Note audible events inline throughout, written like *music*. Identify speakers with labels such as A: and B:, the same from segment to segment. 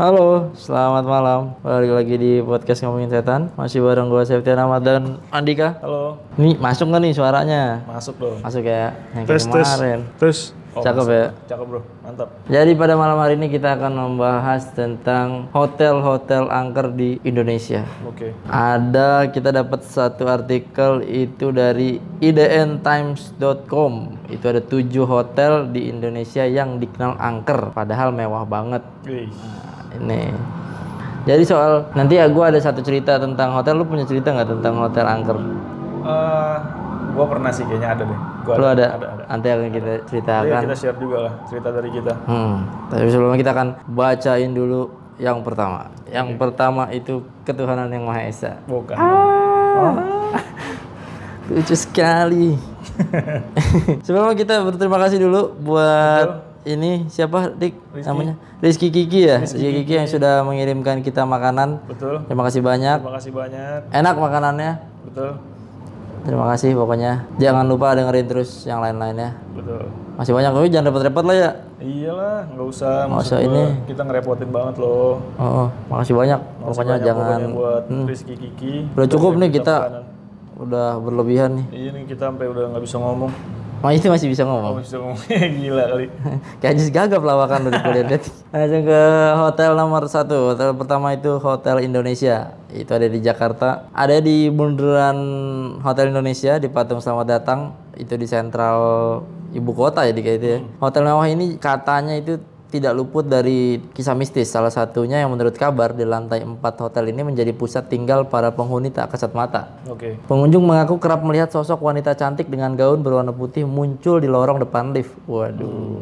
A: Halo, selamat malam. Balik lagi di podcast ngomongin setan. Masih bareng gue Septian Ahmad dan Andika.
B: Halo,
A: Nih masuk nggak nih suaranya?
B: masuk dong.
A: Masuk ya, yang
B: Tes,
A: kemarin.
B: Tes. Oh,
A: Cakep ya.
B: Cakep bro, mantap.
A: Jadi pada malam hari ini kita akan membahas tentang hotel-hotel angker di Indonesia.
B: Oke.
A: Ada kita dapat satu artikel itu dari idntimes.com. Itu ada tujuh hotel di Indonesia yang dikenal angker, padahal mewah banget. Nah, ini. Jadi soal nanti ya gue ada satu cerita tentang hotel. Lu punya cerita nggak tentang hotel angker?
B: Eh, gua pernah sih kayaknya ada deh. Gua
A: Lu ada?
B: Ada, ada.
A: Nanti akan kita ceritakan.
B: kita share juga lah cerita dari kita.
A: Hmm. Tapi sebelumnya kita akan bacain dulu yang pertama. Yang pertama itu ketuhanan yang maha esa.
B: Bukan.
A: Lucu sekali. *laughs* Sebelumnya kita berterima kasih dulu buat ini siapa Dik namanya Rizky Kiki ya Rizky Kiki yang sudah mengirimkan kita makanan
B: Betul.
A: terima kasih banyak
B: Terima kasih banyak.
A: enak makanannya
B: Betul.
A: terima kasih pokoknya jangan lupa dengerin terus yang lain-lainnya
B: Betul.
A: masih banyak tapi jangan repot-repot lah ya
B: Iyalah, nggak usah.
A: Nggak usah ini.
B: Kita ngerepotin banget loh.
A: oh, oh, makasih banyak
B: Makasih
A: pokoknya
B: banyak
A: jangan
B: pokoknya buat Rizky Kiki.
A: udah cukup nih kita
B: makanan.
A: udah berlebihan nih
B: Iya nih kita sampai udah nggak bisa ngomong.
A: Oh itu masih bisa ngomong
B: Oh, bisa ngomong *laughs* gila kali. *laughs*
A: Kayak Ajis gagap lawakan lu kuliah lihat. *laughs* Langsung ke hotel nomor satu. Hotel pertama itu Hotel Indonesia. Itu ada di Jakarta. Ada di bundaran Hotel Indonesia di Patung Selamat Datang. Itu di sentral ibu kota ya di kayak itu ya. Hotel mewah ini katanya itu tidak luput dari kisah mistis. Salah satunya yang menurut kabar di lantai 4 hotel ini menjadi pusat tinggal para penghuni tak kasat mata.
B: Oke.
A: Pengunjung mengaku kerap melihat sosok wanita cantik dengan gaun berwarna putih muncul di lorong depan lift. Waduh.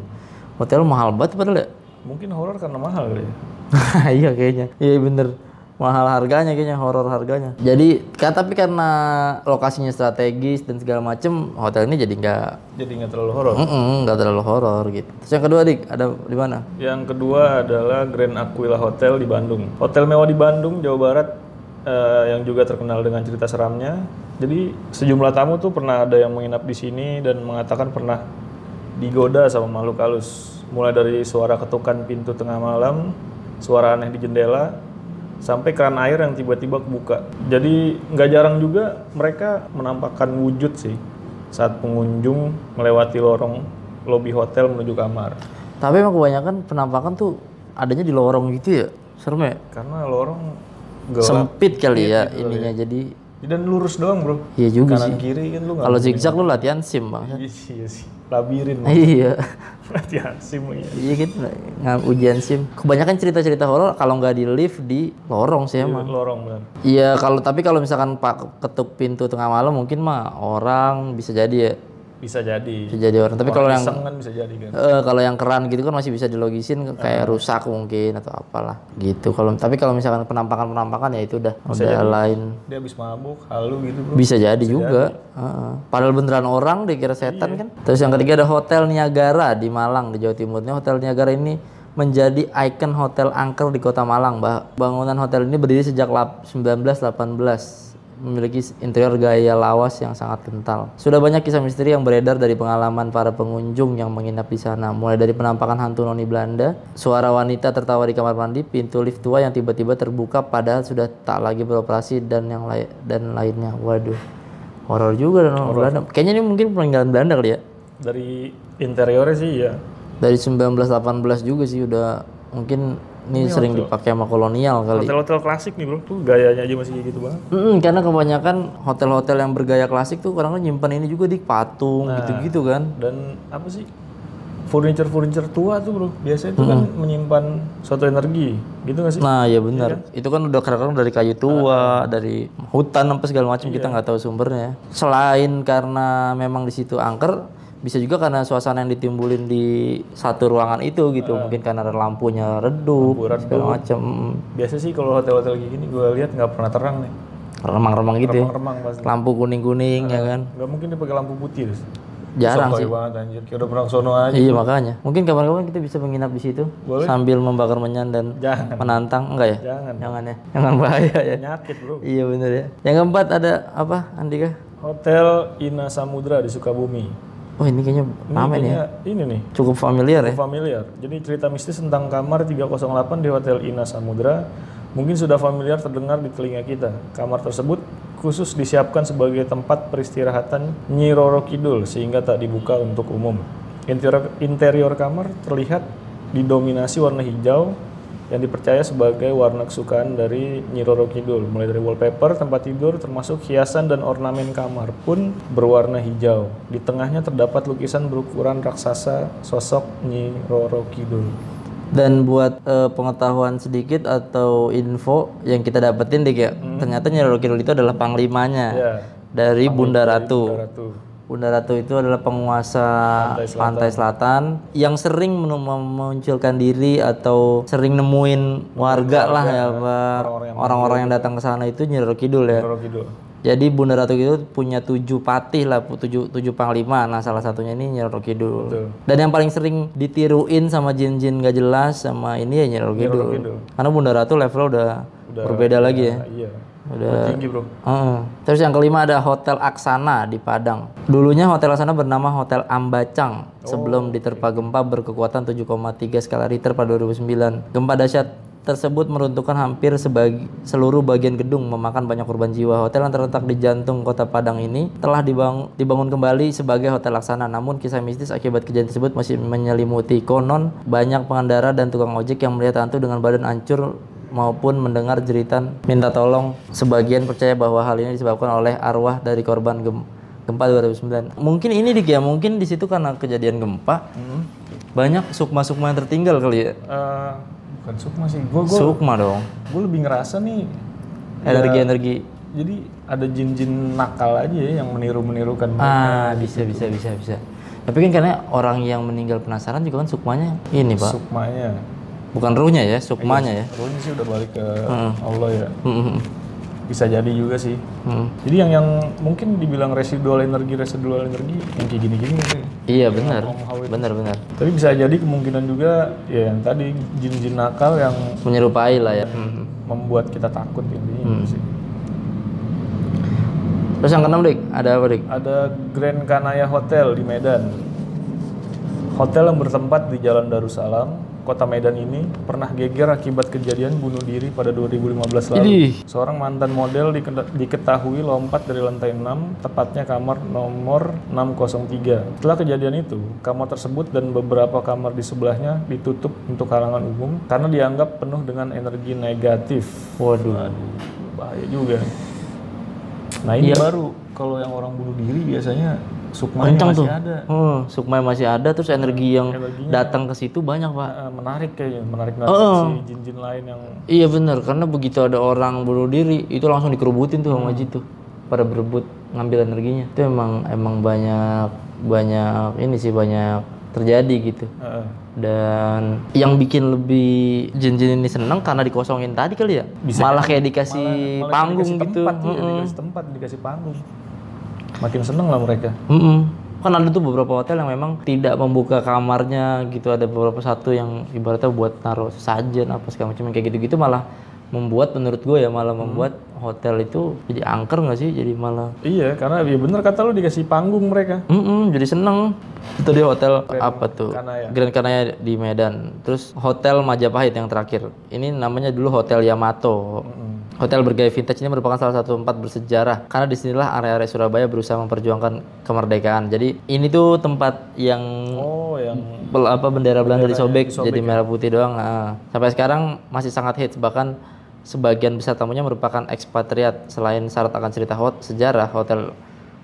A: Hotel mahal banget padahal ya.
B: Mungkin horor karena mahal kali ya. *laughs*
A: iya kayaknya. Iya bener. Mahal harganya kayaknya, horor harganya. Jadi, ka- tapi karena lokasinya strategis dan segala macem, hotel ini jadi nggak
B: Jadi nggak terlalu horor.
A: nggak terlalu horor gitu. Terus yang kedua dik, ada di mana?
B: Yang kedua adalah Grand Aquila Hotel di Bandung. Hotel mewah di Bandung, Jawa Barat eh, yang juga terkenal dengan cerita seramnya. Jadi sejumlah tamu tuh pernah ada yang menginap di sini dan mengatakan pernah digoda sama makhluk halus. Mulai dari suara ketukan pintu tengah malam, suara aneh di jendela, sampai keran air yang tiba-tiba kebuka. Jadi nggak jarang juga mereka menampakkan wujud sih saat pengunjung melewati lorong lobi hotel menuju kamar.
A: Tapi emang kebanyakan penampakan tuh adanya di lorong gitu ya. Serem ya?
B: Karena lorong gelap
A: Sempit kali ya ininya jadi
B: dan lurus doang bro.
A: Iya juga
B: Kanan
A: sih.
B: kiri kan lu.
A: Kalau zigzag lu latihan sim bang.
B: Iya sih, iya sih. Labirin.
A: Iya. *laughs*
B: Latihan sim lagi.
A: Iya gitu nggak ujian sim. Kebanyakan cerita-cerita horor kalau nggak di lift di lorong sih emang.
B: Lorong benar.
A: Iya kalau tapi kalau misalkan pak ketuk pintu tengah malam mungkin mah orang bisa jadi ya
B: Bisa jadi.
A: bisa jadi orang. Tapi kalau yang
B: kan bisa jadi kan.
A: eh, kalau yang keran gitu kan masih bisa dilogisin kayak rusak mungkin atau apalah gitu. Kalau tapi kalau misalkan penampakan-penampakan ya itu udah udah lain.
B: Dia habis mabuk, halu gitu bro.
A: Bisa jadi juga. Heeh. Padahal beneran orang dikira setan kan. Terus yang ketiga ada Hotel Niagara di Malang di Jawa Timur. Ini Hotel Niagara ini menjadi ikon hotel angker di Kota Malang. Bah. Bangunan hotel ini berdiri sejak lap- 1918 memiliki interior gaya lawas yang sangat kental. Sudah banyak kisah misteri yang beredar dari pengalaman para pengunjung yang menginap di sana, mulai dari penampakan hantu noni Belanda, suara wanita tertawa di kamar mandi, pintu lift tua yang tiba-tiba terbuka padahal sudah tak lagi beroperasi dan yang lain dan lainnya. Waduh, horor juga dan orang Belanda. Kayaknya ini mungkin peninggalan Belanda kali ya.
B: Dari interiornya sih ya.
A: Dari 1918 juga sih udah mungkin ini sering dipakai sama kolonial kali.
B: Hotel-hotel klasik nih bro. Tuh gayanya aja masih kayak gitu banget.
A: Mm, karena kebanyakan hotel-hotel yang bergaya klasik tuh kadang nyimpan ini juga di patung gitu-gitu kan.
B: Dan apa sih? Furniture-furniture tua tuh bro. Biasanya itu kan menyimpan suatu energi. Gitu gak sih?
A: Nah, ya benar. Itu kan udah kadang-kadang dari kayu tua, dari hutan apa segala macam kita nggak tahu sumbernya. Selain karena memang di situ angker, bisa juga karena suasana yang ditimbulin di satu ruangan itu gitu. Mungkin karena lampunya redup, segala macam.
B: Biasa sih kalau hotel-hotel kayak gini gue lihat nggak pernah terang nih.
A: Remang-remang gitu ya.
B: Remang-remang pasti.
A: Lampu kuning-kuning ya kan.
B: Nggak mungkin dia pakai lampu putih. Des.
A: Jarang
B: Sotoy
A: sih.
B: banget anjir. Kayak udah pernah sono aja.
A: Iya makanya. Mungkin kapan-kapan kita bisa menginap di situ sambil membakar menyan dan
B: Jangan.
A: menantang enggak ya?
B: Jangan.
A: Jangan ya. Jangan bahaya ya.
B: Penyakit bro.
A: Iya bener ya. Yang keempat ada apa Andika?
B: Hotel Ina Samudra di Sukabumi.
A: Oh ini kayaknya
B: Ini
A: rame nih ya.
B: ini nih,
A: Cukup familiar ya.
B: familiar. Jadi cerita mistis tentang kamar 308 di Hotel Ina Samudra mungkin sudah familiar terdengar di telinga kita. Kamar tersebut khusus disiapkan sebagai tempat peristirahatan Nyi Roro Kidul sehingga tak dibuka untuk umum. Interior, interior kamar terlihat didominasi warna hijau yang dipercaya sebagai warna kesukaan dari Nyi Roro Kidul. Mulai dari wallpaper, tempat tidur, termasuk hiasan dan ornamen kamar pun berwarna hijau. Di tengahnya terdapat lukisan berukuran raksasa sosok Nyi Roro Kidul.
A: Dan buat eh, pengetahuan sedikit atau info yang kita dapetin dik ya, ternyata Nyi Roro Kidul itu adalah panglimanya
B: Ya,
A: dari Bunda Ratu.
B: Ratu.
A: Bunda Ratu itu adalah penguasa pantai selatan, yang sering memunculkan diri atau sering nemuin warga lah ya Pak. Orang-orang yang datang ke sana itu Nyi Roro Kidul ya.
B: Roro Kidul.
A: Jadi Bunda Ratu itu punya tujuh patih lah, tujuh, tujuh panglima. Nah salah satunya ini Nyi Roro Kidul.
B: Betul.
A: Dan yang paling sering ditiruin sama jin-jin gak jelas sama ini ya Nyi Roro Kidul.
B: Kidul.
A: Karena Bunda Ratu levelnya udah, berbeda lagi ya.
B: Iya.
A: Udah
B: Udah tinggi, Bro.
A: Heeh. Terus yang kelima ada Hotel Aksana di Padang. Dulunya Hotel Aksana bernama Hotel Ambacang sebelum diterpa gempa berkekuatan 7,3 skala Richter pada 2009. Gempa dahsyat tersebut meruntuhkan hampir sebagi, seluruh bagian gedung memakan banyak korban jiwa. Hotel yang terletak di jantung kota Padang ini telah dibangun, dibangun kembali sebagai Hotel Aksana. Namun kisah mistis akibat kejadian tersebut masih menyelimuti konon banyak pengendara dan tukang ojek yang melihat hantu dengan badan hancur maupun mendengar jeritan minta tolong. Sebagian percaya bahwa hal ini disebabkan oleh arwah dari korban gem- gempa 2009. Mungkin ini dik ya, mungkin di situ karena kejadian gempa banyak sukma-sukma yang tertinggal kali ya.
B: Eh, bukan sukma sih. Gue gue
A: Sukma dong.
B: gue lebih ngerasa nih
A: Energi-energi.
B: jadi ada jin-jin nakal aja ya yang meniru-menirukan
A: Ah, bisa bisa bisa bisa. Tapi kan karena orang yang meninggal penasaran juga kan sukmanya ini, Pak.
B: sukmanya.
A: Bukan ruhnya ya, sukmanya ya.
B: Ruhnya sih udah balik ke Allah ya.
A: Hmm, hmm,
B: Bisa jadi juga sih.
A: hmm.
B: Jadi yang yang mungkin dibilang residual energi residual energi yang kayak gini-gini sih.
A: Iya benar. Benar benar.
B: Tapi bisa jadi kemungkinan juga ya yang tadi jin-jin nakal yang
A: Menyerupai lah ya. Hmm.
B: membuat kita takut intinya gitu sih.
A: Terus yang keenam, Dik, ada apa, Dik?
B: Ada Grand Kanaya Hotel di Medan. Hotel yang bertempat di Jalan Darussalam, Kota Medan ini pernah geger akibat kejadian bunuh diri pada 2015 lalu.
A: Idih.
B: Seorang mantan model diketahui lompat dari lantai 6, tepatnya kamar nomor 603. Setelah kejadian itu, kamar tersebut dan beberapa kamar di sebelahnya ditutup untuk kalangan umum karena dianggap penuh dengan energi negatif.
A: Waduh.
B: Bahaya juga. Nah ini baru kalau yang orang bunuh diri biasanya
A: Kencang
B: masih
A: tuh.
B: ada.
A: Hmm, sukma masih ada terus energi yang
B: Energinya.
A: datang ke situ banyak, Pak.
B: Eh, menarik kayaknya, menarik menarik si jin-jin lain yang
A: Iya benar, karena begitu ada orang bunuh diri itu langsung dikerubutin tuh sama jin tuh. Pada berebut ngambil energinya. Itu emang emang banyak banyak ini sih banyak terjadi gitu.
B: eh,
A: Dan yang bikin lebih jin-jin ini seneng karena dikosongin tadi kali ya. malah kayak dikasih
B: malah
A: panggung
B: dikasih
A: gitu.
B: tempat, iya, dikasih tempat, dikasih panggung. Makin seneng lah mereka.
A: Mm-mm. Kan ada tuh beberapa hotel yang memang tidak membuka kamarnya gitu. Ada beberapa satu yang ibaratnya buat naruh sajen apa segala macam kayak gitu-gitu malah membuat menurut gue ya malah membuat hotel itu jadi angker nggak sih? Jadi malah
B: Iya, karena ya bener kata lu dikasih panggung mereka.
A: Mm-mm, jadi seneng. Itu di hotel apa tuh?
B: Kanaya.
A: Grand Kanaya di Medan. Terus Hotel Majapahit yang terakhir. Ini namanya dulu Hotel Yamato. Hotel bergaya vintage ini merupakan salah satu tempat bersejarah karena di sinilah area-area Surabaya berusaha memperjuangkan kemerdekaan. Jadi ini tuh tempat yang
B: Oh, yang
A: bel- apa bendera Belanda disobek, jadi merah putih doang. Nah, sampai sekarang masih sangat hits bahkan sebagian besar tamunya merupakan ekspatriat. Selain syarat akan cerita hot sejarah hotel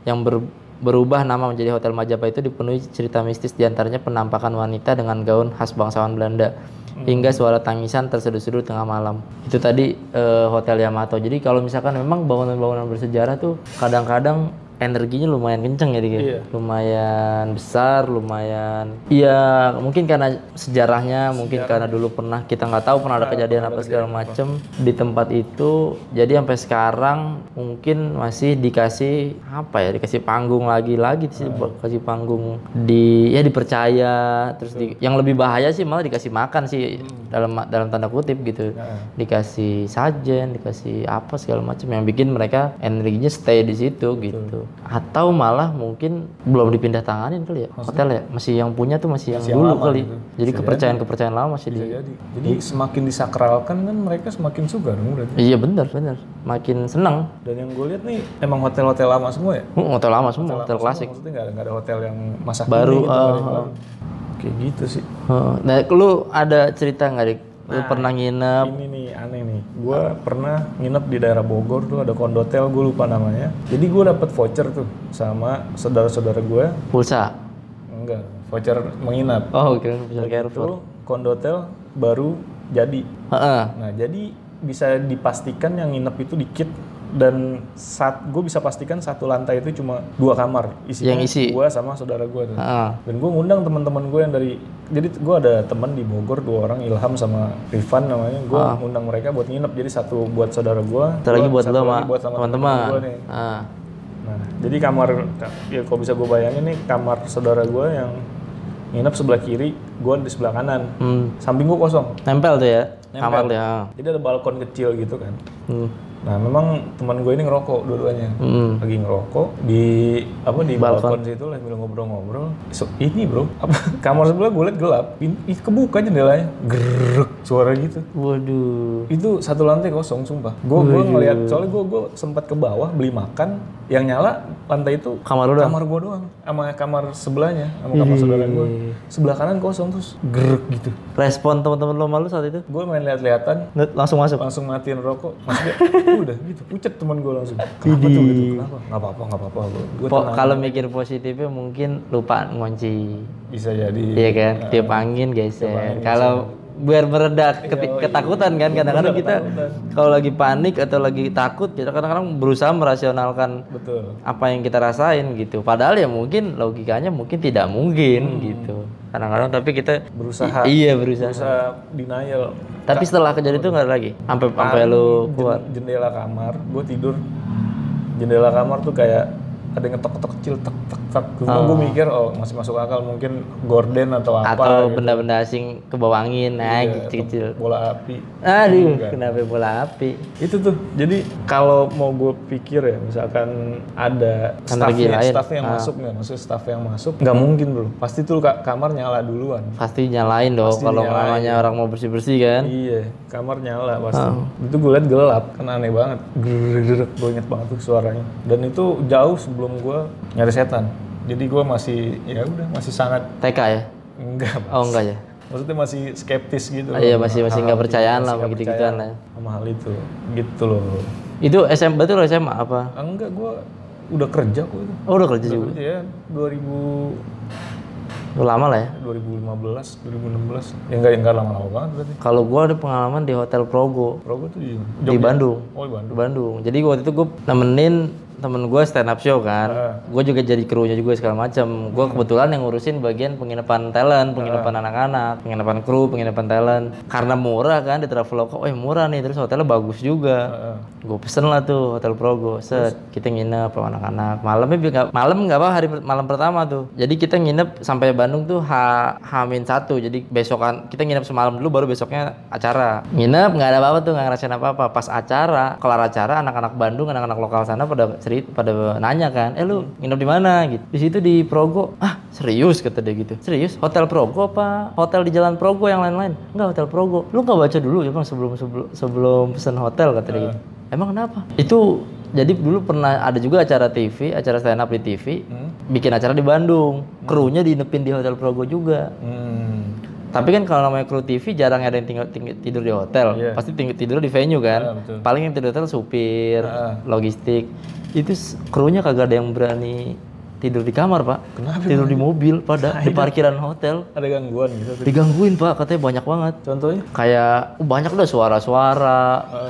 A: yang ber- berubah nama menjadi Hotel Majapahit itu dipenuhi cerita mistis di antaranya penampakan wanita dengan gaun khas bangsawan Belanda hingga suara tangisan terseduh-seduh tengah malam. Itu tadi eh, Hotel Yamato. Jadi kalau misalkan memang bangunan-bangunan bersejarah tuh kadang-kadang energinya lumayan kenceng ya Dik, ya?
B: Iya.
A: lumayan besar lumayan iya mungkin karena sejarahnya mungkin karena dulu pernah kita nggak tahu pernah ada kejadian apa segala macem. Di tempat itu jadi sampai sekarang mungkin masih dikasih apa ya dikasih panggung lagi lagi sih kasih panggung di ya dipercaya terus di- yang lebih bahaya sih malah dikasih makan sih dalam dalam tanda kutip gitu. Dikasih sajen dikasih apa segala macam yang bikin mereka energinya stay di situ gitu atau malah mungkin belum dipindah tanganin kali ya hotel ya masih yang punya tuh masih,
B: Masih
A: yang
B: yang
A: dulu kali
B: gitu.
A: jadi kepercayaan kepercayaan lama masih di
B: Bisa jadi. Jadi semakin disakralkan kan mereka semakin suka dong berarti.
A: iya bener bener makin seneng
B: Dan yang gue lihat nih emang hotel-hotel lama semua ya.
A: Hmm, hotel lama semua hotel,
B: Lama
A: klasik
B: semua, Maksudnya nggak ada, nggak ada hotel yang masa
A: Baru,
B: kini gitu,
A: ah,
B: baru. Kayak gitu sih.
A: Heeh. nah lu ada cerita nggak lu pernah nginep
B: Ini nih aneh nih. Gue pernah nginep di daerah Bogor tuh ada kondotel gue lupa namanya. Jadi gue dapet voucher tuh sama saudara-saudara gue.
A: pulsa
B: Enggak, voucher menginap.
A: oh kira careful
B: Itu kondotel baru jadi.
A: Heeh.
B: Nah, jadi bisa dipastikan yang nginep itu dikit dan saat gue bisa pastikan satu lantai itu cuma dua kamar isinya
A: Yang isi?
B: gue sama saudara gue tuh.
A: Heeh.
B: Dan gue ngundang teman-teman gue yang dari jadi gue ada teman di Bogor dua orang Ilham sama Rifan namanya. Gue ngundang mereka buat nginep jadi satu buat saudara gue,
A: Satu lagi buat
B: lagi
A: sama
B: buat sama
A: teman-teman.
B: gue nih.
A: Ah.
B: Nah, jadi kamar ya kalau bisa gue bayangin nih kamar saudara gue yang nginep sebelah kiri, gue di sebelah kanan.
A: Hmm.
B: Samping gue kosong.
A: Nempel tuh ya
B: Nempel.
A: kamar tuh ya.
B: Jadi ada balkon kecil gitu kan.
A: Hmm.
B: Nah, memang teman gue ini ngerokok dua-duanya.
A: Hmm.
B: Lagi ngerokok di apa di balkon, situ lah sambil ngobrol-ngobrol. So, ini, Bro. Apa *laughs* kamar sebelah gue liat gelap. Ini kebuka jendelanya. Gerrek suara gitu.
A: Waduh.
B: Itu satu lantai kosong sumpah. Gue gue ngeliat soalnya gue gue sempat ke bawah beli makan yang nyala lantai itu
A: Kamar lu
B: kamar gue doang. Sama kamar sebelahnya sama kamar saudara gue sebelah kanan kosong terus gerek gitu.
A: Respon teman-teman lo malu saat itu?
B: gue main lihat-lihatan
A: Langsung masuk.
B: langsung matiin rokok. Maksudnya *laughs* udah gitu pucet teman gue langsung. Kenapa tuh gitu? Kenapa? Nggak apa-apa nggak apa-apa. Gue
A: Po- kalau mikir positifnya mungkin lupa ngunci.
B: bisa jadi.
A: Iya kan? Tiup angin geser. Kalau biar mereda keti- ketakutan kan kadang-kadang kita kalau lagi panik atau lagi takut kita kadang-kadang berusaha merasionalkan
B: betul
A: apa yang kita rasain gitu. Padahal ya mungkin logikanya mungkin tidak mungkin gitu. Kadang-kadang tapi kita
B: berusaha
A: iya berusaha.
B: berusaha denial
A: Tapi setelah kejadian itu nggak lagi. Sampai sampai lu keluar.
B: Jen- jendela kamar gue tidur jendela kamar tuh kayak ada yang ngetok-ngetok kecil tek tek tek cuma gue mikir oh masih masuk akal mungkin gorden atau apa
A: Atau
B: gitu.
A: benda-benda asing ke bawah angin, nah
B: Iya,
A: kecil-kecil.
B: bola api
A: Aduh, kenapa bola api?
B: itu tuh jadi kalau mau gue pikir ya misalkan ada staffnya
A: lain.
B: staff yang
A: Ah.
B: masuk nggak maksudnya staff yang masuk nggak mungkin bro pasti tuh ka- kamar nyala duluan
A: Pasti nyalain dong kalau namanya orang mau bersih-bersih kan.
B: iya kamar nyala pasti
A: Ah.
B: itu gue liat gelap kan aneh banget gue inget banget tuh suaranya dan itu jauh sebelum gue nyari setan jadi gue masih ya udah masih sangat
A: TK ya?
B: enggak
A: Oh enggak ya?
B: maksudnya masih skeptis gitu
A: Ah, iya, masih- masih nggak percayaan
B: gitu,
A: lah gitu-gituan
B: percaya
A: lah.
B: sama hal itu gitu loh
A: Itu berarti lo SMA apa?
B: Ah, enggak gue udah kerja kok itu
A: Oh udah kerja juga.
B: kerja ya 2000
A: Udah lama lah ya.
B: 2015 2016 ya enggak enggak lama-lama banget berarti
A: Kalau gua ada pengalaman di Hotel Progo
B: Progo tuh di
A: di Bandung.
B: oh di Bandung
A: Di Bandung. Jadi waktu itu gue nemenin temen gue stand up show kan.
B: Ah.
A: Gue juga jadi krunya juga segala macam. Gue kebetulan yang ngurusin bagian penginapan talent, penginapan anak-anak, penginapan kru, penginapan talent. Karena murah kan di Traveloka, oh murah nih terus hotelnya bagus juga.
B: Heeh.
A: Gue pesen lah tuh hotel Progo, set kita nginep sama anak-anak. Malamnya nggak malam nggak apa hari malam pertama tuh. Jadi kita nginep sampai Bandung tuh H Hamin satu. Jadi besokan kita nginep semalam dulu baru besoknya acara. Nginep nggak ada apa-apa tuh nggak ngerasain apa-apa. Pas acara kelar acara anak-anak Bandung anak-anak lokal sana pada cerita pada nanya kan, eh lu nginep di mana gitu. Di situ di Progo. Ah serius kata dia gitu. Serius hotel Progo apa hotel di Jalan Progo yang lain-lain? Enggak hotel Progo. Lu nggak baca dulu ya bang sebelum sebelum sebelum pesen hotel kata dia gitu. Emang kenapa? Itu jadi dulu pernah ada juga acara TV, acara stand up di TV,
B: Hmm.
A: bikin acara di Bandung. Krunya diinepin di Hotel Progo juga.
B: Hmm.
A: Tapi kan kalau namanya kru TV jarang ada yang tinggal, ting- tidur di hotel.
B: Iya.
A: Pasti ting- tidur di venue kan.
B: Ah, betul.
A: Paling yang tidur di hotel supir,
B: Ah.
A: logistik. Itu krunya kagak ada yang berani tidur di kamar, Pak.
B: Kenapa
A: Tidur di mobil pada di parkiran hotel.
B: ada gangguan gitu
A: Digangguin, Pak. Katanya banyak banget
B: contohnya
A: kayak oh, banyak udah suara-suara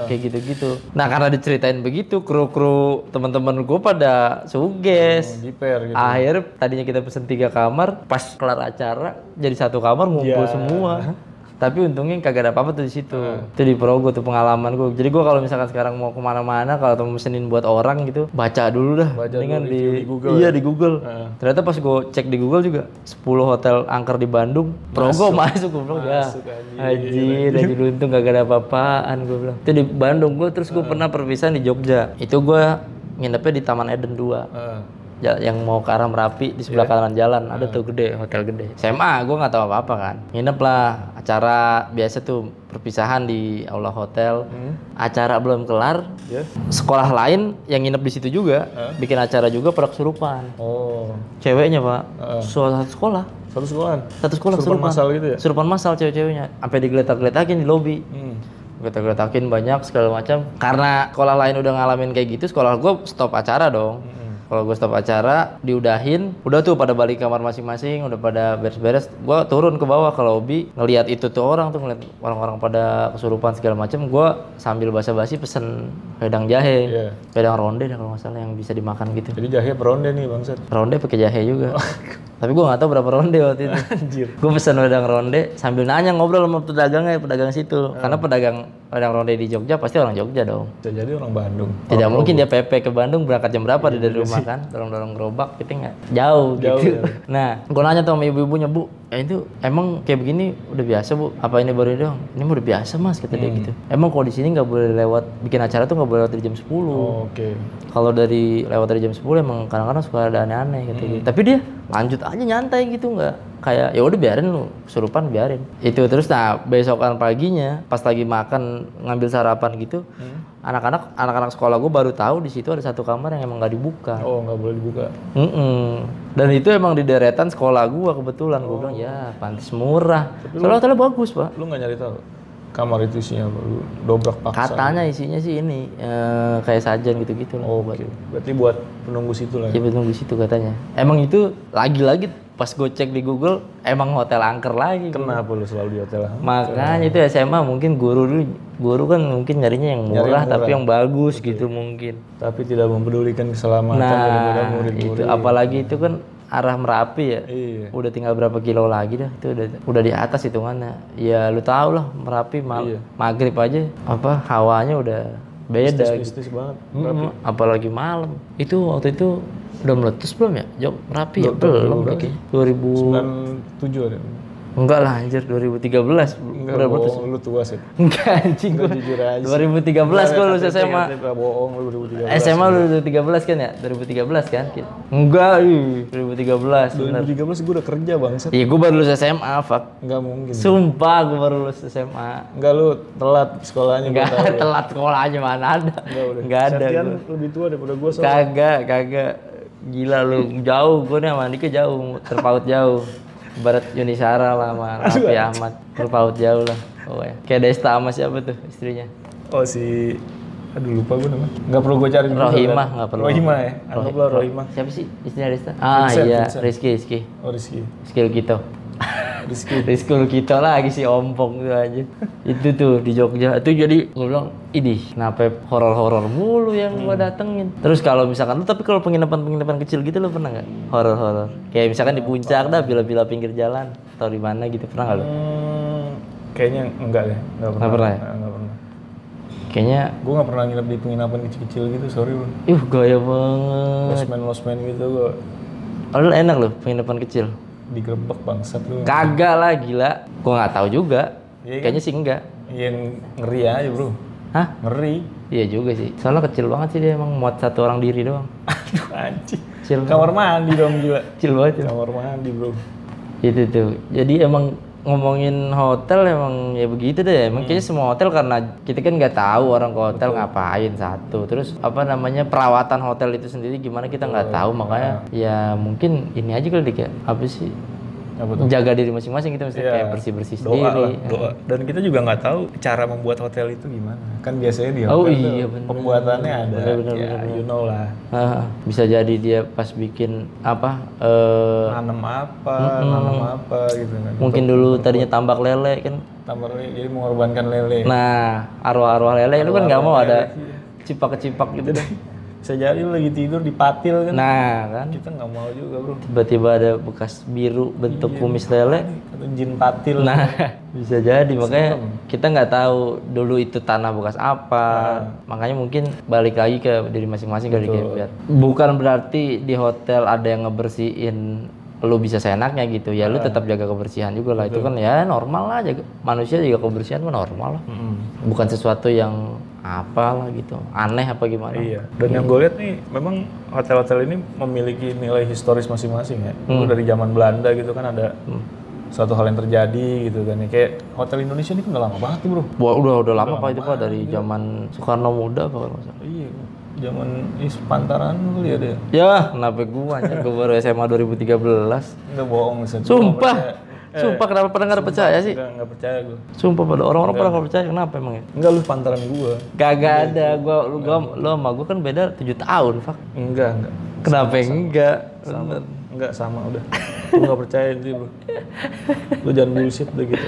A: kayak gitu-gitu. Nah karena diceritain begitu, kru-kru teman-teman gue pada suges.
B: jiper gitu
A: Akhirnya tadinya kita pesen tiga kamar, pas kelar acara jadi satu kamar ngumpul
B: Ya.
A: semua. *laughs* Tapi untungnya kagak ada apa-apa tuh di situ. Itu di Progo tuh pengalaman gue. Jadi gue kalau misalkan sekarang mau ke mana-mana, kalau mau mesenin buat orang gitu, baca dulu dah.
B: Baca
A: Mendingan
B: dulu
A: di,
B: di Google
A: Iya
B: ya?
A: di Google. Ternyata pas gue cek di Google juga 10 hotel angker di Bandung, Progo masuk, gue bilang ya.
B: Masuk, anjir.
A: Anjir, anjir untung gak ada apa-apaan gue bilang. Itu di Bandung gue terus gue pernah perpisahan di Jogja. Itu gue nginepnya di Taman Eden 2
B: Ah.
A: Yang mau ke arah Merapi di sebelah kanan jalan ada tuh gede hotel gede. SMA gue nggak tahu apa apa kan. Nginep lah acara biasa tuh perpisahan di aula hotel.
B: Hmm.
A: acara belum kelar.
B: Ya.
A: sekolah lain yang nginep di situ juga bikin acara juga pada kesurupan
B: Oh.
A: ceweknya pak. Satu sekolah.
B: Satu sekolahan.
A: satu sekolah
B: Kesurupan
A: kesurupan
B: masal gitu ya?
A: kesurupan masal cewek-ceweknya. Sampai digeletak-geletakin di lobi.
B: Hmm.
A: geletak-geletakin banyak segala macam. Karena sekolah lain udah ngalamin kayak gitu sekolah gue stop acara dong kalau gue stop acara diudahin. Udah tuh pada balik kamar masing-masing udah pada beres-beres. Gue turun ke bawah ke lobby ngelihat itu tuh orang tuh ngeliat orang-orang pada kesurupan segala macam gue sambil basa-basi pesen wedang jahe.
B: Iya.
A: wedang ronde kalau nggak salah yang bisa dimakan gitu.
B: Jadi jahe peronde nih bangsat.
A: ronde pakai jahe juga. Tapi gue nggak tahu berapa ronde waktu itu.
B: Anjir.
A: gue pesan wedang ronde sambil nanya ngobrol sama pedagangnya pedagang situ. Karena pedagang wedang ronde di Jogja pasti orang Jogja dong.
B: Jadi orang Bandung.
A: tidak mungkin dia PP ke Bandung berangkat jam berapa dia dari rumah kan dorong-dorong gerobak gitu nggak jauh,
B: Jauh,
A: gitu. *laughs* nah gue nanya tuh sama ibu-ibunya bu ya itu emang kayak begini udah biasa bu? Apa ini baru ini dong ini udah biasa mas kata dia gitu. Emang kalau di sini nggak boleh lewat bikin acara tuh nggak boleh lewat dari jam 10
B: Oh, Oke.
A: kalau dari lewat dari jam 10 emang kadang-kadang suka ada aneh-aneh gitu, gitu. Tapi dia lanjut aja nyantai gitu nggak kayak ya udah biarin lu kesurupan biarin. Itu terus nah besokan paginya pas lagi makan ngambil sarapan gitu anak-anak anak-anak sekolah gue baru tahu di situ ada satu kamar yang emang nggak dibuka.
B: Oh, nggak boleh dibuka.
A: Mm-mm. Dan itu emang di deretan sekolah gua kebetulan gue bilang ya pantas murah. Soalnya hotelnya bagus pak.
B: Lu nggak nyari tahu kamar itu isinya dobrak paksa.
A: Katanya isinya sih ini eh, kayak sajen gitu-gitu lah.
B: Oh, Oke. Berarti buat penunggu situ lah. ya?
A: Betul di situ katanya. Emang itu lagi-lagi pas gue cek di Google emang hotel angker lagi.
B: Kenapa lu selalu di hotel?
A: Makanya itu SMA mungkin guru dulu guru kan mungkin nyarinya yang murah, tapi yang bagus gitu mungkin.
B: Tapi tidak mempedulikan keselamatan daripada
A: Nah,
B: murid-murid.
A: itu apalagi itu kan arah Merapi ya.
B: Iya.
A: Udah tinggal berapa kilo lagi dah itu udah udah di atas hitungannya. Ya lu tau lah Merapi mal-
B: Iya.
A: maghrib aja apa hawanya udah beda gitu.
B: Mistis banget.
A: Mm, apalagi malam. Itu waktu itu udah meletus belum ya? Jok Merapi ya? Belum. 2000
B: 97 ada.
A: Enggak lah anjir 2013
B: Enggak
A: meletus.
B: bohong, lu tua sih.
A: Enggak anjing gua.
B: jujur aja.
A: 2013 gua lulus SMA.
B: Enggak bohong lu 2013.
A: SMA lu 2013 kan ya? 2013 kan? Enggak, ih, 2013 bener.
B: 2013 gue udah kerja bangsat.
A: Iya, gua baru lulus SMA, fuck.
B: Enggak mungkin.
A: Sumpah gua baru lulus SMA.
B: Enggak lu telat sekolahnya gua
A: Enggak
B: tahu. *laughs*
A: telat sekolah aja mana ada.
B: Enggak udah.
A: Enggak ada.
B: Septian
A: gua.
B: lebih tua daripada gua soalnya.
A: Kagak, kagak. Gila lu, jauh gua nih sama Andika jauh, terpaut jauh. Barat Yunisara lah sama Raffi Ahmad, terpaut jauh lah. Oh ya. Kayak Desta sama siapa tuh istrinya?
B: Oh si Aduh lupa gue namanya. Enggak perlu gue cari
A: Rohimah nggak perlu.
B: Rohimah ya. Anggaplah Rohimah.
A: Siapa sih istrinya Desta? Ah
B: Vincent,
A: iya,
B: Vincent.
A: Rizky, Rizky.
B: Oh Rizky.
A: Rizky Lukito.
B: Rizky.
A: Rizky Lukito lagi si ompong tuh aja. itu tuh di Jogja. Itu jadi gue bilang, idih, kenapa horor-horor mulu yang gua datengin. Terus kalau misalkan lu tapi kalau penginapan-penginapan kecil gitu lu pernah nggak horor-horor? Kayak misalkan di puncak dah, bila-bila pinggir jalan atau di mana gitu pernah nggak lu?
B: Hmm, kayaknya enggak deh. Enggak pernah.
A: Nggak pernah ya?
B: Enggak pernah.
A: Kayaknya,
B: Gue nggak pernah nginep di penginapan kecil-kecil gitu, sorry bro.
A: ih gaya banget.
B: Losmen losmen gitu gue
A: Oh, enak loh penginapan kecil.
B: Digerebek bangsat lu.
A: Kagak lah gila. Gua nggak tahu juga.
B: Kan?
A: Kayaknya sih enggak.
B: Yang ngeri aja bro.
A: Hah?
B: Ngeri.
A: Iya juga sih. Soalnya kecil banget sih dia emang muat satu orang diri doang.
B: Aduh anjing.
A: Kecil,
B: Kamar mandi dong gila.
A: kecil banget. ya.
B: Kamar mandi bro.
A: Itu tuh. Jadi emang ngomongin hotel emang ya begitu deh. Emang kayaknya semua hotel karena kita kan nggak tahu orang ke hotel ngapain satu. Terus apa namanya perawatan hotel itu sendiri gimana kita nggak tahu makanya ya mungkin ini aja kali Dik, ya. Apa sih? Jaga diri masing-masing kita mesti
B: Iya.
A: kayak bersih-bersih
B: Doa lah,
A: sendiri.
B: doa. Dan kita juga nggak tahu cara membuat hotel itu gimana. Kan biasanya di hotel
A: Oh iya, bener.
B: pembuatannya ada.
A: Bener, bener,
B: ya, you know lah.
A: Ah, bisa jadi dia pas bikin apa eh
B: Nanam apa, nanam apa gitu kan.
A: mungkin dulu tadinya tambak lele kan
B: Tambah lele, jadi mengorbankan lele.
A: nah arwah-arwah lele lu kan nggak mau ada cipak-cipak gitu deh
B: Bisa jadi lu lagi tidur dipatil kan.
A: nah kan.
B: Kita nggak mau juga bro.
A: tiba-tiba ada bekas biru bentuk kumis lele.
B: Atau jin patil.
A: nah *laughs* bisa jadi. Makanya kita nggak tahu dulu itu tanah bekas apa. Makanya mungkin balik lagi ke diri masing-masing kali kayak bukan berarti di hotel ada yang ngebersihin lu bisa seenaknya gitu ya lu tetap jaga kebersihan juga lah itu kan ya normal lah jaga manusia juga kebersihan mah normal lah bukan sesuatu yang apalah gitu aneh apa gimana
B: Iya. Dan yang gue lihat nih, memang hotel-hotel ini memiliki nilai historis masing-masing ya. Dulu dari zaman Belanda gitu kan ada suatu hal yang terjadi gitu kan ya. Kayak hotel Indonesia ini kan udah lama banget tuh bro.
A: Wah, udah udah lama pak itu pak dari zaman Soekarno muda apa kalau.
B: Iya. Zaman is pantaran ada ya.
A: Ya, kenapa gua aja gua baru SMA 2013.
B: Enggak bohong Ustaz.
A: Sumpah. Sumpah kenapa pada nggak percaya sih?
B: Enggak, enggak percaya gue.
A: Sumpah pada orang-orang pada nggak percaya kenapa emang ya?
B: Enggak lu pantaran gua.
A: Kagak ada, gua lu gua lu sama gua kan beda 7 tahun, Pak.
B: Enggak, enggak.
A: Kenapa enggak?
B: Sama. Enggak sama udah. Lu enggak percaya itu bro. Lu jangan bullshit deh gitu.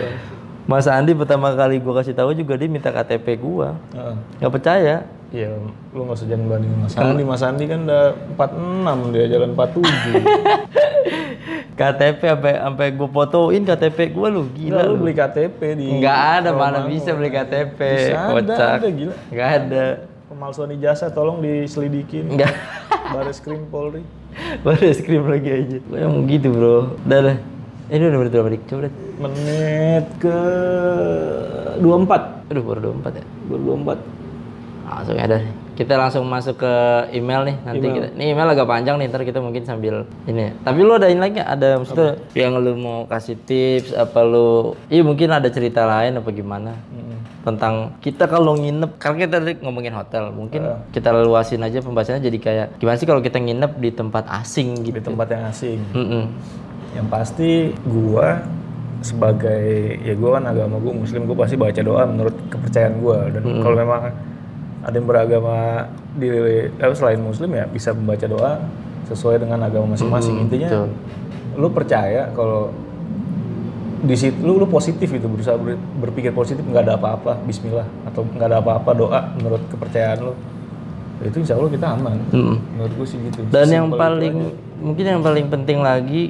A: Mas Andi pertama kali gua kasih tahu juga dia minta KTP gua.
B: Heeh.
A: Nggak percaya.
B: Iya, lu nggak usah jangan bandingin Mas Andi. Mas Andi kan udah 46 dia jalan 47. *laughs*
A: KTP sampai sampai gua fotoin KTP gua lu
B: Gila, lu beli KTP di
A: Enggak ada mana bisa beli KTP.
B: Bisa ada,
A: Kocak.
B: ada, gila.
A: Enggak ada.
B: Pemalsuan ijazah tolong diselidikin.
A: Enggak.
B: Baris Krim Polri. *laughs*
A: Baru es krim lagi aja. Gua yang gitu, Bro. Udah lah. Ini udah berarti berapa dik? Coba deh.
B: Menit ke 24.
A: Aduh, baru 24 ya.
B: 24.
A: Langsung ada nih. Kita langsung masuk ke email nih nanti kita. Ini email agak panjang nih, ntar kita mungkin sambil ini. ya. Tapi lu ada ini lagi ada maksudnya yang lu mau kasih tips apa lu iya mungkin ada cerita lain apa gimana tentang kita kalau nginep karena kita tadi ngomongin hotel mungkin kita luasin aja pembahasannya jadi kayak gimana sih kalau kita nginep di tempat asing
B: Di
A: gitu
B: tempat yang asing.
A: Mm-mm.
B: Yang pasti gua sebagai ya gua kan agama gua muslim gua pasti baca doa menurut kepercayaan gua. Dan kalau memang ada yang beragama di eh, selain muslim ya bisa membaca doa sesuai dengan agama masing-masing. Intinya
A: betul.
B: lu percaya kalau di situ lu, lu positif itu berusaha ber- berpikir positif nggak ada apa-apa Bismillah atau nggak ada apa-apa doa menurut kepercayaan lu. Itu insya Allah kita aman.
A: Mm-mm.
B: menurut gua sih gitu.
A: Dan yang
B: Simpel itu
A: paling mungkin yang paling penting lagi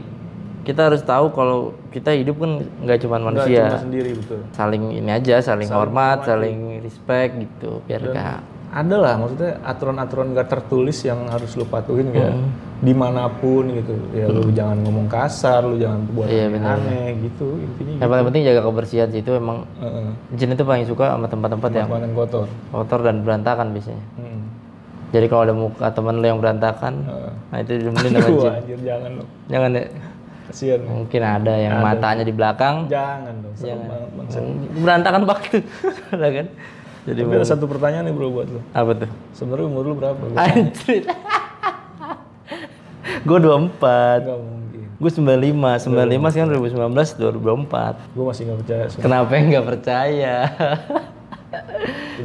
A: kita harus tahu kalau kita hidup kan nggak cuma manusia.
B: cuma sendiri betul
A: Saling ini aja, saling, hormat, saling respect gitu biar gak
B: ada lah maksudnya aturan-aturan gak tertulis yang harus lu patuhin kayak di mana pun gitu ya lu jangan ngomong kasar lu jangan buat
A: Iya,
B: yang aneh gitu intinya
A: yang paling penting jaga kebersihan sih itu emang
B: Heeh.
A: Jin itu paling suka sama tempat-tempat yang
B: yang kotor
A: kotor dan berantakan biasanya.
B: hmm.
A: Jadi kalau ada muka temen lu yang berantakan,
B: Heeh.
A: nah itu didemenin sama *laughs* Jin.
B: anjir jangan lu
A: Jangan ya.
B: Kasihan
A: Mungkin ada yang matanya di belakang,
B: jangan dong serem banget bang
A: berantakan waktu, *laughs* Ada kan? Jadi
B: tapi ada satu pertanyaan nih bro buat lu
A: apa tuh?
B: sebenarnya umur lu berapa?
A: Anjir. gue 24.
B: Gak mungkin
A: Gue 95. 95 sekarang 2019 2024.
B: gue masih gak percaya sumpah.
A: Kenapa nggak percaya? *laughs*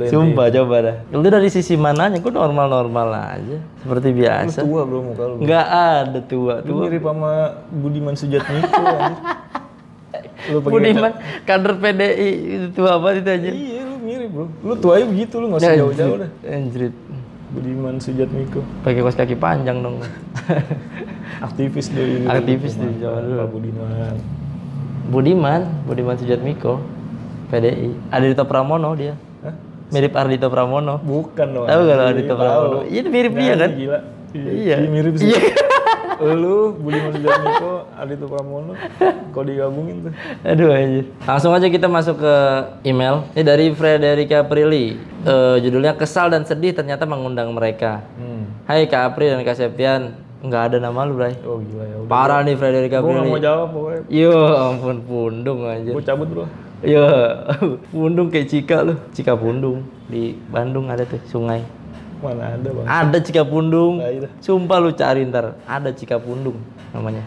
A: Sumpah coba dah. Lu dari sisi mananya? Gue normal-normal aja. Seperti
B: lu
A: biasa.
B: tua bro muka lu
A: Nggak ada tua.
B: lu mirip sama Budiman Sujatmiko *laughs* lu pakai
A: Budiman kader PDI itu tua apa itu aja?
B: Iya, lu mirip bro. Lu tuanya begitu, lu nggak usah jauh-jauh dah.
A: Anjrit.
B: Budiman Sujatmiko,
A: Pakai kaos kaki panjang dong. *laughs*
B: aktivis dari
A: Aktivis di zaman dulu.
B: Budiman.
A: Budiman, Budiman Sujatmiko. PDI. Ardito Pramono dia.
B: Hah?
A: Mirip Ardito Pramono.
B: Bukan dong.
A: Tahu gak lo
B: anjir,
A: Ardito
B: tahu.
A: Pramono? Iya mirip dia kan?
B: Gila.
A: Iya.
B: Iya, mirip sih.
A: Iya. *laughs*
B: lu Budiman Sujatmiko, Ardito Pramono, kok digabungin tuh?
A: Aduh anjir. Langsung aja kita masuk ke email. Ini dari Frederica Prilly. Eh, judulnya kesal dan sedih ternyata mengundang mereka.
B: Hmm.
A: Hai Kak April dan Kak Septian. Nggak ada nama lu, Bray.
B: Oh gila ya udah.
A: Parah nih Frederica
B: gak
A: Prilly.
B: mau jawab pokoknya.
A: Yo ampun pundung anjir.
B: Gue cabut bro. *laughs*
A: Yo pundung kayak Cika lu. Cika Pundung di Bandung ada tuh sungai.
B: Mana ada bang?
A: Ada Cika Pundung.
B: Nah, iya.
A: Sumpah lu cari ntar. Ada Cika Pundung namanya.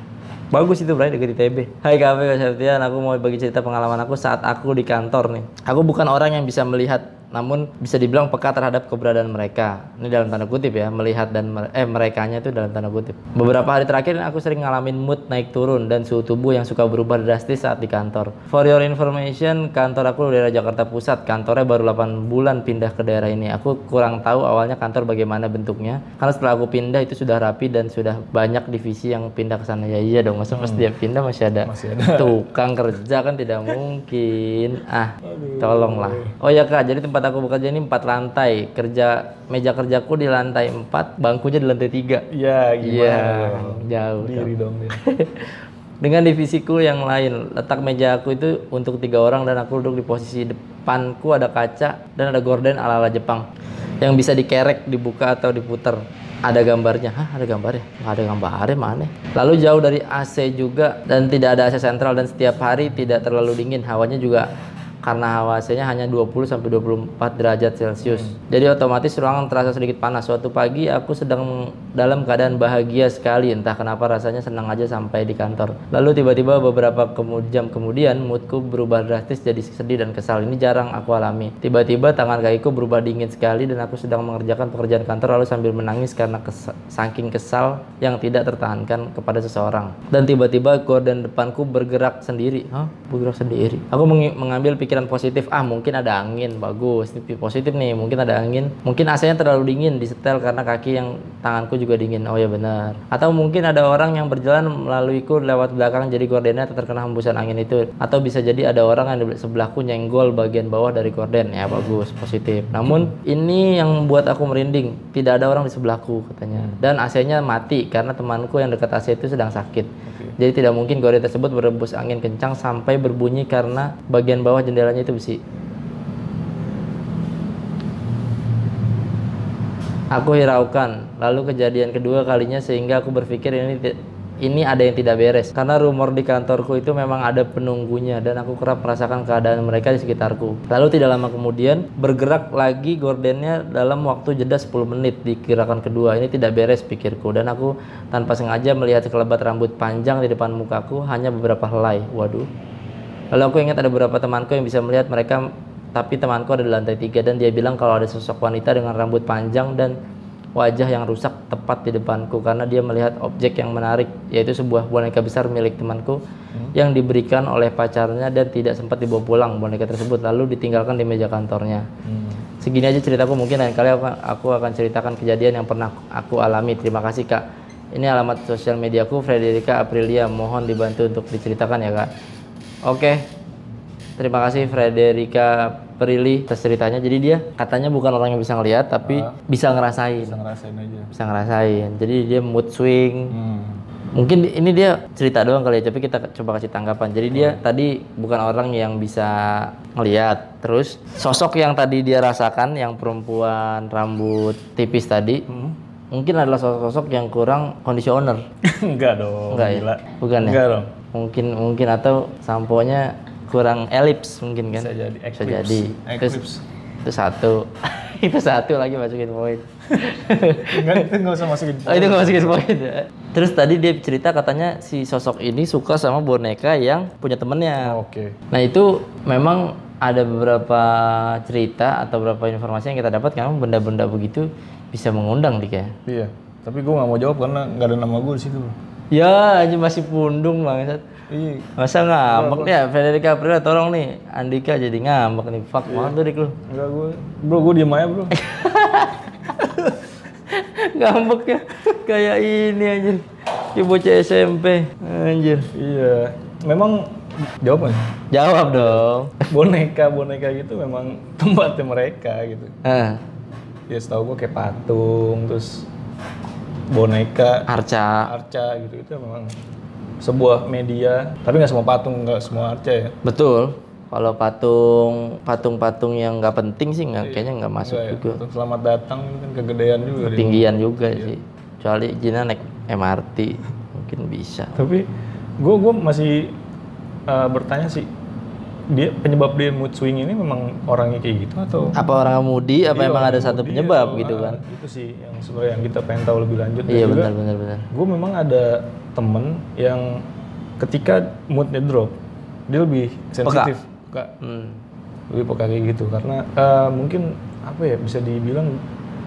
A: Bagus itu Bray dekat ITB. Hai Kak Kak Septian, aku mau bagi cerita pengalaman aku saat aku di kantor nih. Aku bukan orang yang bisa melihat namun bisa dibilang peka terhadap keberadaan mereka. Ini dalam tanda kutip ya, melihat dan mer- eh merekanya itu dalam tanda kutip. Beberapa hari terakhir aku sering ngalamin mood naik turun dan suhu tubuh yang suka berubah drastis saat di kantor. For your information, kantor aku di daerah Jakarta Pusat. Kantornya baru 8 bulan pindah ke daerah ini. Aku kurang tahu awalnya kantor bagaimana bentuknya. Karena setelah aku pindah itu sudah rapi dan sudah banyak divisi yang pindah ke sana. Ya iya dong, masa pas dia pindah masih ada
B: Masih ada. *laughs*
A: tukang kerja kan tidak mungkin. Ah, tolonglah. Oh ya Kak, jadi tempat tempat aku bekerja ini empat lantai. Kerja meja kerjaku di lantai empat, bangkunya di lantai tiga.
B: Iya, gimana?
A: Iya,
B: dong?
A: jauh.
B: Diri dong dia. *laughs*
A: Dengan divisiku yang lain, letak meja aku itu untuk tiga orang dan aku duduk di posisi depanku ada kaca dan ada gorden ala-ala Jepang yang bisa dikerek, dibuka atau diputar. Ada gambarnya, hah ada gambarnya? Nggak ada gambarnya mana? Lalu jauh dari AC juga dan tidak ada AC sentral dan setiap hari tidak terlalu dingin, hawanya juga karena hawa AC-nya hanya 20 sampai 24 derajat Celcius. Jadi otomatis ruangan terasa sedikit panas. Suatu pagi aku sedang dalam keadaan bahagia sekali, entah kenapa rasanya senang aja sampai di kantor. Lalu tiba-tiba beberapa jam kemudian moodku berubah drastis jadi sedih dan kesal. Ini jarang aku alami. Tiba-tiba tangan kakiku berubah dingin sekali dan aku sedang mengerjakan pekerjaan kantor lalu sambil menangis karena kes- saking kesal yang tidak tertahankan kepada seseorang. Dan tiba-tiba gorden depanku bergerak sendiri. Hah? Bergerak sendiri. Aku mengambil pikiran positif. Ah, mungkin ada angin. Bagus. Ini positif nih. Mungkin ada angin. Mungkin AC-nya terlalu dingin di setel karena kaki yang tanganku juga dingin. Oh ya benar. Atau mungkin ada orang yang berjalan melaluiku lewat belakang jadi gordennya terkena hembusan angin itu. Atau bisa jadi ada orang yang di sebelahku nyenggol bagian bawah dari gorden. Ya bagus, positif. Namun ini yang membuat aku merinding. Tidak ada orang di sebelahku katanya. Dan AC-nya mati karena temanku yang dekat AC itu sedang sakit. Jadi tidak mungkin gorden tersebut berembus angin kencang sampai berbunyi karena bagian bawah jendelanya itu besi. Aku hiraukan. Lalu kejadian kedua kalinya sehingga aku berpikir ini ini ada yang tidak beres. Karena rumor di kantorku itu memang ada penunggunya dan aku kerap merasakan keadaan mereka di sekitarku. Lalu tidak lama kemudian bergerak lagi gordennya dalam waktu jeda 10 menit di gerakan kedua. Ini tidak beres pikirku dan aku tanpa sengaja melihat sekelebat rambut panjang di depan mukaku hanya beberapa helai. Waduh. Lalu aku ingat ada beberapa temanku yang bisa melihat mereka tapi temanku ada di lantai tiga dan dia bilang kalau ada sosok wanita dengan rambut panjang dan wajah yang rusak tepat di depanku karena dia melihat objek yang menarik yaitu sebuah boneka besar milik temanku yang diberikan oleh pacarnya dan tidak sempat dibawa pulang boneka tersebut lalu ditinggalkan di meja kantornya. Segini aja ceritaku mungkin lain kali aku, aku akan ceritakan kejadian yang pernah aku alami. Terima kasih kak. Ini alamat sosial mediaku Frederica Aprilia. Mohon dibantu untuk diceritakan ya kak. Oke. Terima kasih Frederica Prilly ceritanya. Jadi dia katanya bukan orang yang bisa ngelihat tapi bisa ngerasain.
B: Bisa ngerasain aja.
A: Bisa ngerasain. Jadi dia mood swing.
B: Hmm.
A: Mungkin ini dia cerita doang kali ya, tapi kita coba kasih tanggapan. Jadi dia tadi bukan orang yang bisa ngelihat. Terus sosok yang tadi dia rasakan yang perempuan rambut tipis tadi mungkin adalah sosok-sosok yang kurang conditioner. *laughs*
B: Enggak dong.
A: Enggak ya?
B: gila.
A: Bukan ya?
B: Enggak dong.
A: Mungkin mungkin atau samponya kurang elips mungkin kan?
B: Bisa jadi.
A: Bisa
B: Eclipse.
A: jadi. Terus,
B: Eclipse.
A: itu satu. *laughs* itu satu lagi masukin poin.
B: Enggak, itu enggak usah masukin.
A: Oh itu nggak masukin poin ya. Terus tadi dia cerita katanya si sosok ini suka sama boneka yang punya temennya.
B: Oke.
A: Nah itu memang ada beberapa cerita atau beberapa informasi yang kita dapat kan benda-benda begitu bisa mengundang dik ya.
B: Iya. Tapi gue nggak mau jawab karena nggak ada nama gue di situ.
A: Ya aja masih pundung banget.
B: Iya.
A: Masa ngambek ya Federica April tolong nih Andika jadi ngambek nih fuck banget tuh dik lu.
B: Enggak gue. Bro, gue diem aja bro. *laughs*
A: ngambek ya kayak ini anjir. Kayak bocah SMP anjir.
B: iya. Memang jawab nggak?
A: Jawab dong.
B: boneka boneka gitu memang *laughs* tempatnya mereka gitu.
A: Ah,
B: Ya setahu gue kayak patung terus boneka
A: Arca.
B: arca gitu itu memang sebuah media tapi nggak semua patung nggak semua arca ya
A: Betul. Kalau patung patung-patung yang nggak penting sih nggak kayaknya nggak masuk
B: ya?
A: juga.
B: patung selamat datang kan kegedean juga dia.
A: Tinggian juga sih. Kecuali Jina naik MRT mungkin bisa.
B: tapi gue gue masih uh, bertanya sih dia penyebab dia mood swing ini memang orangnya kayak gitu atau
A: Apa orang mudi? Apa
B: Iya,
A: emang ada satu penyebab
B: atau-
A: gitu kan?
B: itu sih yang sebenarnya yang kita pengen tahu lebih lanjut
A: Iya
B: juga
A: benar benar benar.
B: gue memang ada temen yang ketika moodnya drop dia lebih sensitif peka.
A: Hmm.
B: lebih peka kayak gitu karena eh, mungkin apa ya bisa dibilang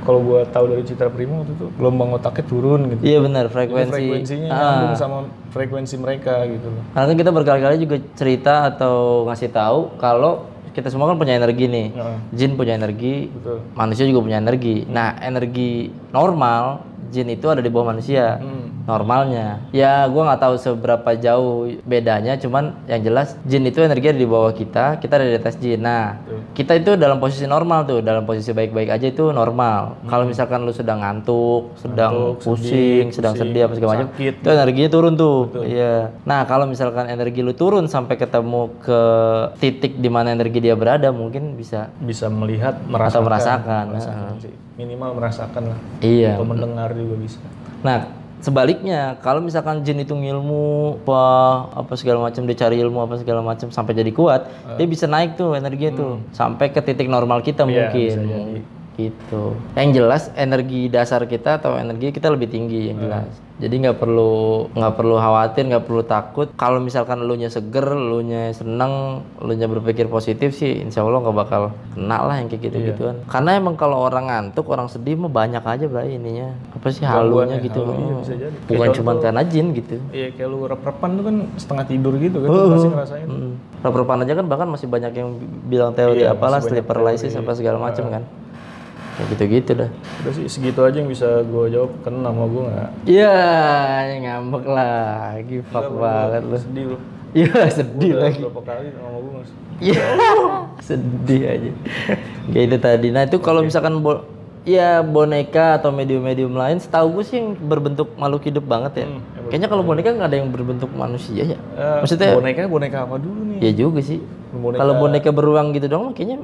B: kalau gue tahu dari Citra Primo waktu itu gelombang otaknya turun gitu
A: Iya benar
B: Jadi
A: frekuensi.
B: frekuensinya
A: Ah.
B: nyambung sama frekuensi mereka gitu loh
A: Karena kan kita berkali-kali juga cerita atau ngasih tahu kalau kita semua kan punya energi nih.
B: Heeh.
A: Jin punya energi,
B: betul
A: manusia juga punya energi. Nah, energi normal jin itu ada di bawah manusia.
B: Hmm.
A: Normalnya. Ya, gua nggak tahu seberapa jauh bedanya, cuman yang jelas jin itu energi ada di bawah kita, kita ada di atas jin. Nah. Kita itu dalam posisi normal tuh, dalam posisi baik-baik aja itu normal. Kalau misalkan lu sedang ngantuk, sedang pusing, sedang sedih apa segala macam, itu energinya turun tuh. Iya. Nah, kalau misalkan energi lu turun sampai ketemu ke titik di mana energi dia berada, mungkin bisa
B: bisa melihat
A: atau
B: merasakan
A: merasakan.
B: merasakan sih. minimal merasakan lah
A: Iya.
B: atau mendengar juga bisa
A: Nah, sebaliknya kalau misalkan jin itu ngilmu apa apa segala macam dia cari ilmu apa segala macam sampai jadi kuat, dia bisa naik tuh energinya tuh sampai ke titik normal kita
B: Iya,
A: mungkin. Gitu. Yang jelas energi dasar kita atau energi kita lebih tinggi yang jelas. Jadi nggak perlu nggak perlu khawatir, nggak perlu takut. Kalau misalkan lu nya seger, lu nya seneng, lu nya berpikir positif sih, insya Allah nggak bakal kena lah yang kayak gitu gituan. Karena emang kalau orang ngantuk, orang sedih mah banyak aja bray ininya. Apa sih halunya
B: ya,
A: gitu.
B: halu, iya,
A: Oh.
B: bisa jadi.
A: Bukan cuma karena jin gitu.
B: iya kayak lu rep-repan tuh kan setengah tidur gitu kan lu pasti ngerasain
A: Hmm. Rep-repan aja kan bahkan masih banyak yang bilang teori
B: Iya,
A: apalah sleep paralysis apa segala macam kan. Kayak gitu-gitu dah.
B: udah sih segitu aja yang bisa gue jawab kan nama gue nggak
A: Iya, ngambek lagi, fuck banget lu.
B: sedih lu
A: Iya, sedih
B: Udah
A: lagi.
B: berapa kali nama gue nggak
A: Iya, *laughs* sedih aja. Kayak itu tadi. Nah itu kalau misalkan bo ya boneka atau medium-medium lain, setahu gue sih yang berbentuk makhluk hidup banget ya. Kayaknya kalau boneka nggak ada yang berbentuk manusia ya.
B: Eh,
A: Maksudnya
B: boneka boneka apa dulu nih
A: ya juga sih. Kalau boneka beruang gitu dong, kayaknya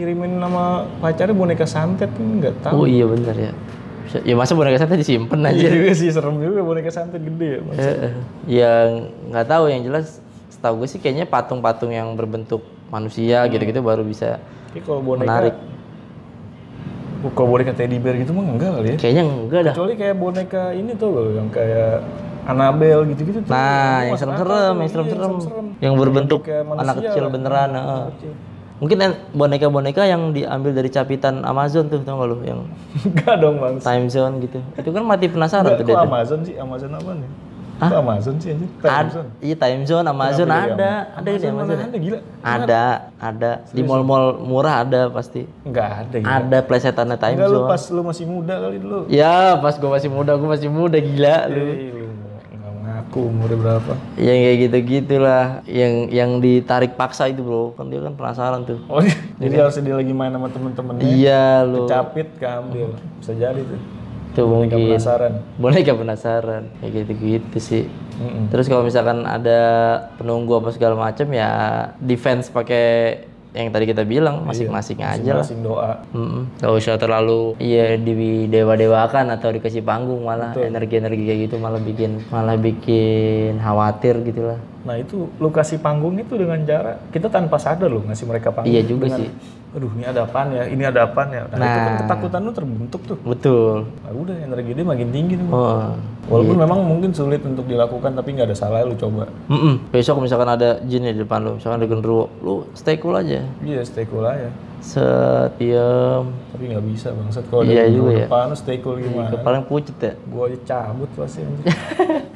B: dikirimin nama pacarnya boneka santet kan nggak tahu
A: Oh iya bener ya. Ya masa boneka santet disimpan aja.
B: Iya juga sih serem juga boneka santet gede ya Mas.
A: Eh, eh. yang nggak tahu yang jelas setahu gue sih kayaknya patung-patung yang berbentuk manusia gitu-gitu baru bisa
B: Tapi kalau boneka
A: menarik.
B: Oh, kalau boneka teddy bear gitu mah enggak kali ya.
A: Kayaknya enggak dah.
B: Kecuali kayak boneka ini tuh loh yang kayak Annabelle gitu-gitu tuh.
A: Nah, yang serem-serem, yang
B: Iya,
A: serem-serem, yang berbentuk anak kecil
B: lah.
A: beneran. heeh. Mungkin boneka-boneka yang diambil dari capitan Amazon tuh, tau gak lu? Yang
B: Enggak dong bang.
A: time zone gitu. Itu kan mati penasaran tuh
B: Kok
A: dia. tuh.
B: Amazon sih? Amazon apa nih? Kok Amazon sih anjir? Time
A: Ad,
B: zone.
A: iya time zone Amazon
B: Kenapa
A: ada, ada di
B: Amazon
A: Amazon.
B: mana ada gila?
A: Ada, ada di mall-mall murah ada pasti.
B: Enggak ada gila.
A: Ada plesetannya time
B: Enggak lu
A: zone.
B: pas lu masih muda kali dulu.
A: Ya, pas gua masih muda, gua masih muda gila lu.
B: Ngaku umurnya berapa?
A: Yang kayak gitu-gitulah, yang yang ditarik paksa itu, Bro. Kan dia kan penasaran tuh.
B: Oh, jadi harus dia lagi main sama temen-temennya.
A: Iya, lu.
B: Capit keambil. Bisa jadi tuh.
A: Tuh
B: Boneka
A: mungkin
B: penasaran.
A: boneka penasaran kayak gitu-gitu sih.
B: Mm-mm.
A: Terus kalau misalkan ada penunggu apa segala macam ya defense pakai yang tadi kita bilang masing-masing aja lah.
B: Masing doa.
A: Mm-mm. Gak usah terlalu iya di dewa-dewakan atau dikasih panggung malah energi-energi kayak gitu malah bikin malah bikin khawatir gitu lah.
B: Nah itu lu kasih panggung itu dengan cara kita tanpa sadar lu ngasih mereka panggung.
A: Iya juga
B: Dengan,
A: sih.
B: Aduh ini ada apaan ya? Ini ada apaan ya? Nah, itu kan
A: Nah.
B: ketakutan lu terbentuk tuh.
A: Betul.
B: Nah, udah energi dia makin tinggi tuh.
A: Oh.
B: Walaupun memang mungkin sulit untuk dilakukan tapi nggak ada salah lu coba.
A: Mm-mm. Besok misalkan ada jin di depan lu, misalkan ada genderuwo, lu stay cool aja.
B: Iya stay cool aja.
A: Set, diem.
B: Tapi nggak bisa bangsat kalau ada
A: Iya
B: di
A: juga ya.
B: depan lu stay cool gimana?
A: Paling pucet ya.
B: Gua aja cabut pasti. *laughs*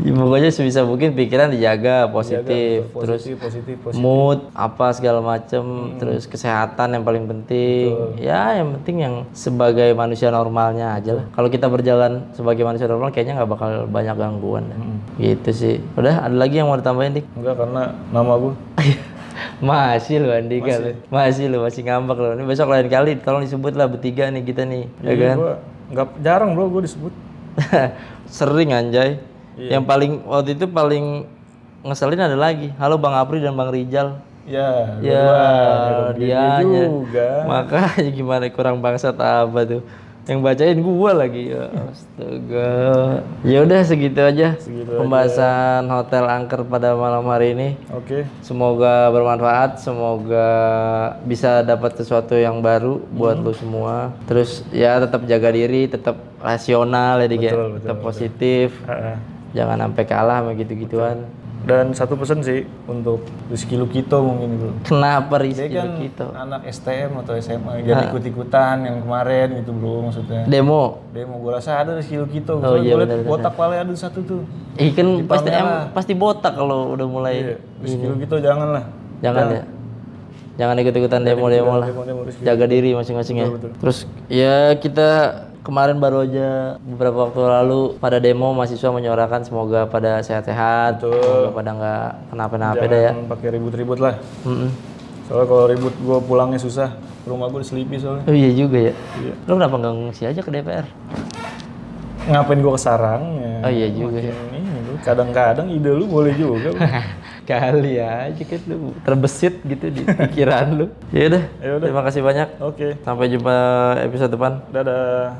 A: Ya, *laughs* pokoknya sebisa mungkin pikiran dijaga positif, terus
B: positif, positif, positif.
A: mood apa segala macem, terus kesehatan yang paling penting. Ya yang penting yang sebagai manusia normalnya aja lah. Kalau kita berjalan sebagai manusia normal kayaknya nggak bakal banyak gangguan. dah. Gitu sih. Udah ada lagi yang mau ditambahin dik?
B: Enggak karena nama gua. *laughs*
A: masih lu Andika lu. Masih lu masih ngambek lu. Ini besok lain kali tolong disebut lah bertiga nih kita nih. Ya
B: Iya,
A: kan?
B: gua nggak jarang bro gua disebut. *laughs*
A: Sering anjay.
B: Iya.
A: Yang paling waktu itu paling ngeselin ada lagi. Halo Bang Apri dan Bang Rijal.
B: Ya,
A: Ya,
B: dua-dua.
A: dia
B: juga.
A: Makanya gimana kurang bangsat apa tuh. Yang bacain gua lagi ya. Astaga. Ya udah segitu aja
B: Segitu
A: pembahasan hotel angker pada malam hari ini.
B: Oke.
A: Semoga bermanfaat, semoga bisa dapat sesuatu yang baru buat
B: Hmm.
A: lu semua. Terus ya tetap jaga diri, tetap rasional ya ya.
B: Betul, betul,
A: tetap positif.
B: Ha-ha.
A: Jangan sampai kalah sama gitu-gituan.
B: Dan satu pesan sih untuk Rizky Lukito mungkin bro.
A: Kenapa
B: Dia
A: Rizky
B: kan
A: gitu?
B: anak STM atau SMA jangan ikut-ikutan yang kemarin gitu bro maksudnya.
A: Demo.
B: Dia mau gue rasa ada Rizky Lukito.
A: Oh, iya,
B: gue liat botak pale ada satu tuh.
A: Ih kan pasti em, pasti botak kalau udah mulai.
B: Iya. Rizky Lukito jangan lah.
A: Jangan ya. Jangan ikut-ikutan demo-demo lah.
B: Demo-demo Rizky.
A: Jaga diri masing-masing ya. Terus ya kita kemarin baru aja beberapa waktu lalu pada demo mahasiswa menyuarakan semoga pada sehat-sehat, semoga pada nggak kenapa-napa dah ya.
B: Jangan pakai ribut-ribut lah.
A: Mm-mm.
B: Soalnya kalau ribut gue pulangnya susah. Rumah gue selipi soalnya.
A: Oh iya juga ya.
B: Iya.
A: Lo kenapa nggak ngungsi aja ke DPR?
B: Ngapain gue ke sarang ya?
A: Oh iya juga ya.
B: Ini kadang-kadang ide lu boleh juga. *laughs*
A: Kali aja kan lu terbesit gitu di pikiran lu. *laughs* Ya udah.
B: Ya udah.
A: Terima kasih banyak.
B: Oke,
A: Sampai jumpa episode depan.
B: dadah.